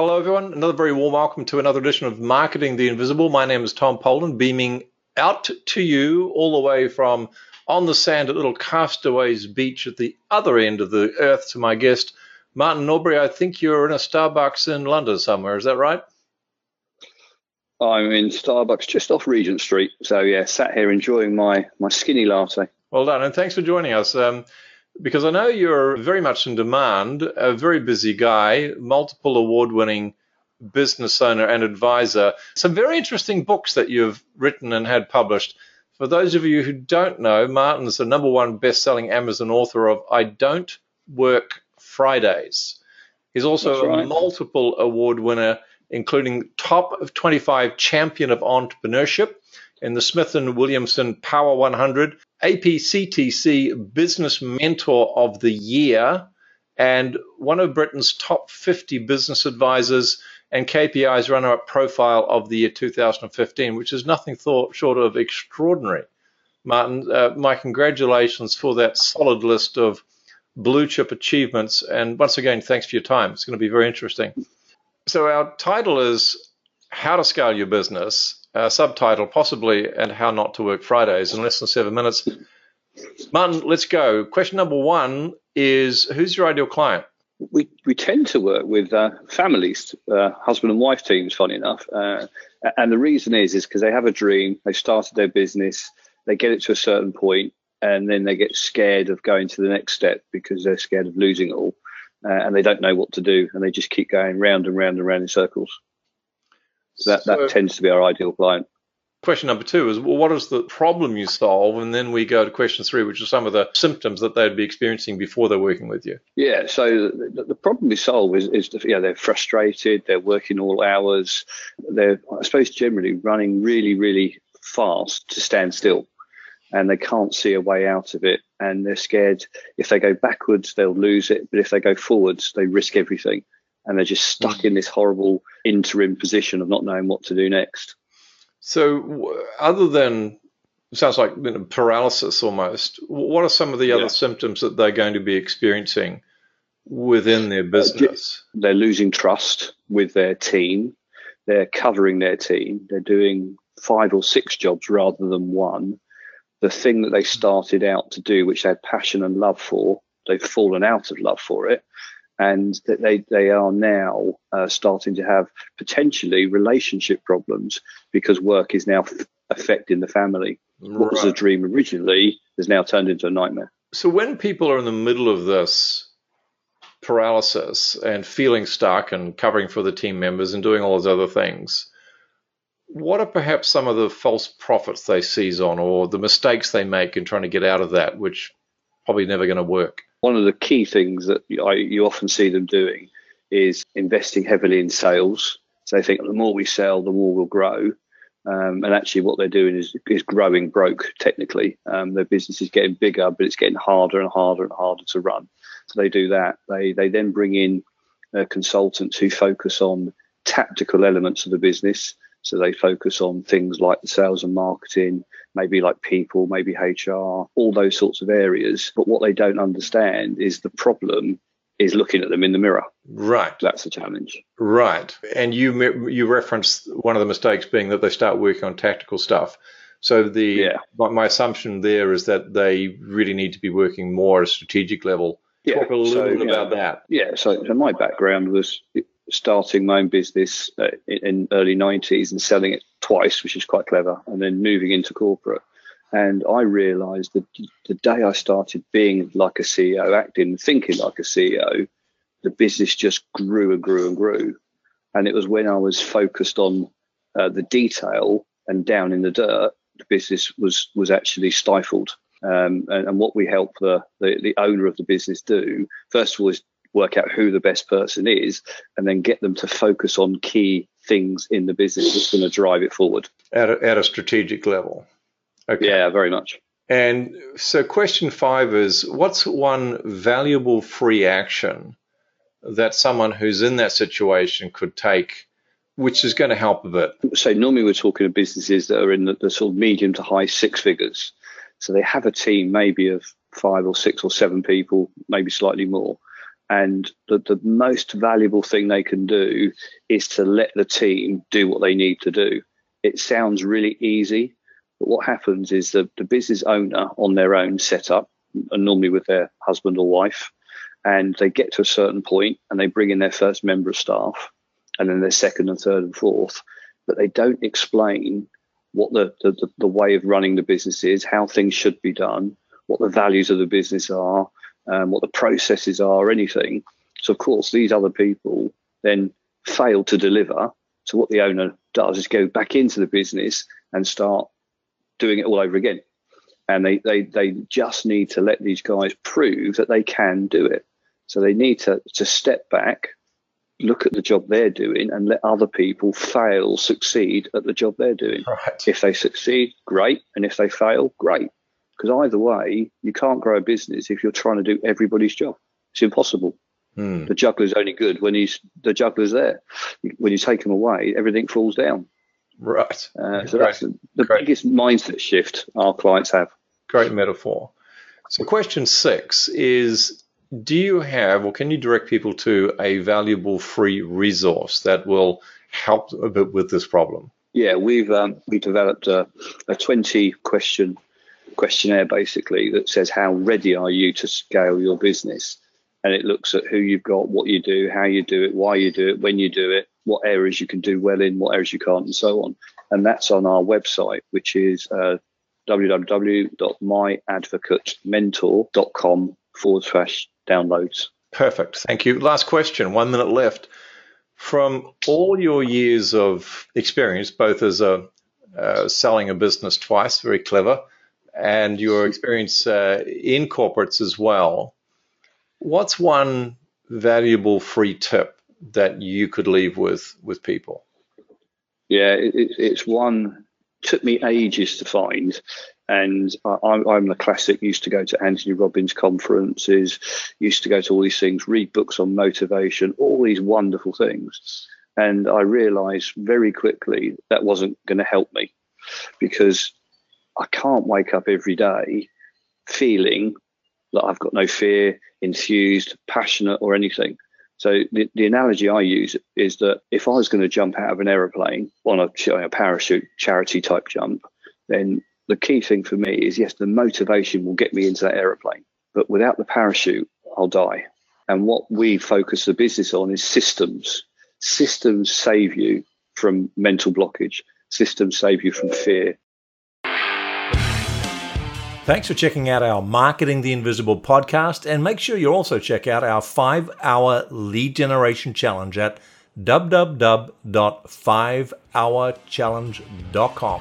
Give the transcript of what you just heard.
Hello, everyone. Another very warm welcome to another edition of Marketing the Invisible. My name is Tom Poland, beaming out to you all the way from on the sand at Little Castaways Beach at the other end of the earth to my guest, Martin Norbury. I think you're in a Starbucks in London somewhere. Is that right? I'm in Starbucks just off Regent Street. So, yeah, sat here enjoying my, my skinny latte. Well done. And thanks for joining us. Um, because I know you're very much in demand, a very busy guy, multiple award winning business owner and advisor. Some very interesting books that you've written and had published. For those of you who don't know, Martin's the number one best selling Amazon author of I Don't Work Fridays. He's also right. a multiple award winner, including top of 25 champion of entrepreneurship in the Smith and Williamson Power 100, APCTC Business Mentor of the Year, and one of Britain's top 50 business advisors and KPI's runner up profile of the year 2015, which is nothing thought short of extraordinary. Martin, uh, my congratulations for that solid list of blue chip achievements. And once again, thanks for your time. It's going to be very interesting. So, our title is How to Scale Your Business uh, subtitle, possibly, and how not to work Fridays in less than seven minutes. Martin, let's go. Question number one is Who's your ideal client? We, we tend to work with uh, families, uh, husband and wife teams, funny enough. Uh, and the reason is is because they have a dream, they've started their business, they get it to a certain point, and then they get scared of going to the next step because they're scared of losing it all. Uh, and they don't know what to do, and they just keep going round and round and round in circles. So that, that tends to be our ideal client. Question number two is well, what is the problem you solve? And then we go to question three, which are some of the symptoms that they'd be experiencing before they're working with you. Yeah, so the, the problem we solve is, is the, yeah, they're frustrated, they're working all hours, they're, I suppose, generally running really, really fast to stand still and they can't see a way out of it. And they're scared if they go backwards, they'll lose it. But if they go forwards, they risk everything and they're just stuck hmm. in this horrible interim position of not knowing what to do next. So, other than sounds like you know, paralysis almost, what are some of the yeah. other symptoms that they're going to be experiencing within their uh, business? They're losing trust with their team. They're covering their team. They're doing five or six jobs rather than one. The thing that they started out to do, which they had passion and love for, they've fallen out of love for it and that they, they are now uh, starting to have potentially relationship problems because work is now f- affecting the family. Right. What was a dream originally has now turned into a nightmare. So when people are in the middle of this paralysis and feeling stuck and covering for the team members and doing all those other things, what are perhaps some of the false prophets they seize on or the mistakes they make in trying to get out of that, which probably never going to work? One of the key things that I, you often see them doing is investing heavily in sales. So they think the more we sell, the more we'll grow. Um, and actually, what they're doing is, is growing broke technically. Um, their business is getting bigger, but it's getting harder and harder and harder to run. So they do that. They, they then bring in uh, consultants who focus on tactical elements of the business. So they focus on things like the sales and marketing, maybe like people, maybe HR, all those sorts of areas. But what they don't understand is the problem is looking at them in the mirror. Right. That's the challenge. Right. And you you referenced one of the mistakes being that they start working on tactical stuff. So the yeah. my, my assumption there is that they really need to be working more at a strategic level. Yeah. Talk a little so, bit about that. Yeah. So, so my background was starting my own business uh, in early 90s and selling it twice, which is quite clever, and then moving into corporate. And I realized that the day I started being like a CEO, acting, thinking like a CEO, the business just grew and grew and grew. And it was when I was focused on uh, the detail and down in the dirt, the business was was actually stifled. Um, and, and, what we help the, the, the owner of the business do, first of all, is work out who the best person is, and then get them to focus on key things in the business that's going to drive it forward at a, at a strategic level. Okay. Yeah, very much. And so, question five is what's one valuable free action that someone who's in that situation could take, which is going to help a bit? So, normally we're talking of businesses that are in the, the sort of medium to high six figures. So, they have a team maybe of five or six or seven people, maybe slightly more And the, the most valuable thing they can do is to let the team do what they need to do. It sounds really easy, but what happens is that the business owner on their own set up, and normally with their husband or wife, and they get to a certain point and they bring in their first member of staff and then their second and third and fourth, but they don't explain what the, the, the way of running the business is, how things should be done, what the values of the business are, um, what the processes are, or anything. So, of course, these other people then fail to deliver. So, what the owner does is go back into the business and start doing it all over again. And they, they, they just need to let these guys prove that they can do it. So, they need to, to step back, look at the job they're doing, and let other people fail, succeed at the job they're doing. Right. If they succeed, great. And if they fail, great. Because either way, you can't grow a business if you're trying to do everybody's job. It's impossible. Hmm. The juggler's only good when he's the juggler's there. When you take him away, everything falls down. Right. Uh, so Great. that's the, biggest mindset shift our clients have. Great metaphor. So, question six is Do you have or can you direct people to a valuable free resource that will help a bit with this problem? Yeah, we've um, we developed a, a 20 question questionnaire basically that says how ready are you to scale your business, and it looks at who you've got, what you do, how you do it, why you do it, when you do it, what areas you can do well in, what areas you can't, and so on. And that's on our website, which is uh, www.myadvocatementor.com forward slash downloads. Perfect. Thank you. Last question, one minute left. From all your years of experience, both as a uh, selling a business twice, very clever, and your experience uh, in corporates as well, what's one valuable free tip that you could leave with with people? Yeah, it, it, it's one took me ages to find, and I, I'm, the classic. Used to go to Anthony Robbins conferences, used to go to all these things, read books on motivation, all these wonderful things, and I realised very quickly that wasn't going to help me because I can't wake up every day feeling that I've got no fear, enthused, passionate, or anything. So the, the analogy I use is that if I was going to jump out of an aeroplane on a, a parachute charity type jump, then the key thing for me is yes, the motivation will get me into that aeroplane, but without the parachute, I'll die. And what we focus the business on is systems. Systems save you from mental blockage. Systems save you from fear. Thanks for checking out our Marketing the Invisible podcast. And make sure you also check out our five hour lead generation challenge at www.5hourchallenge.com.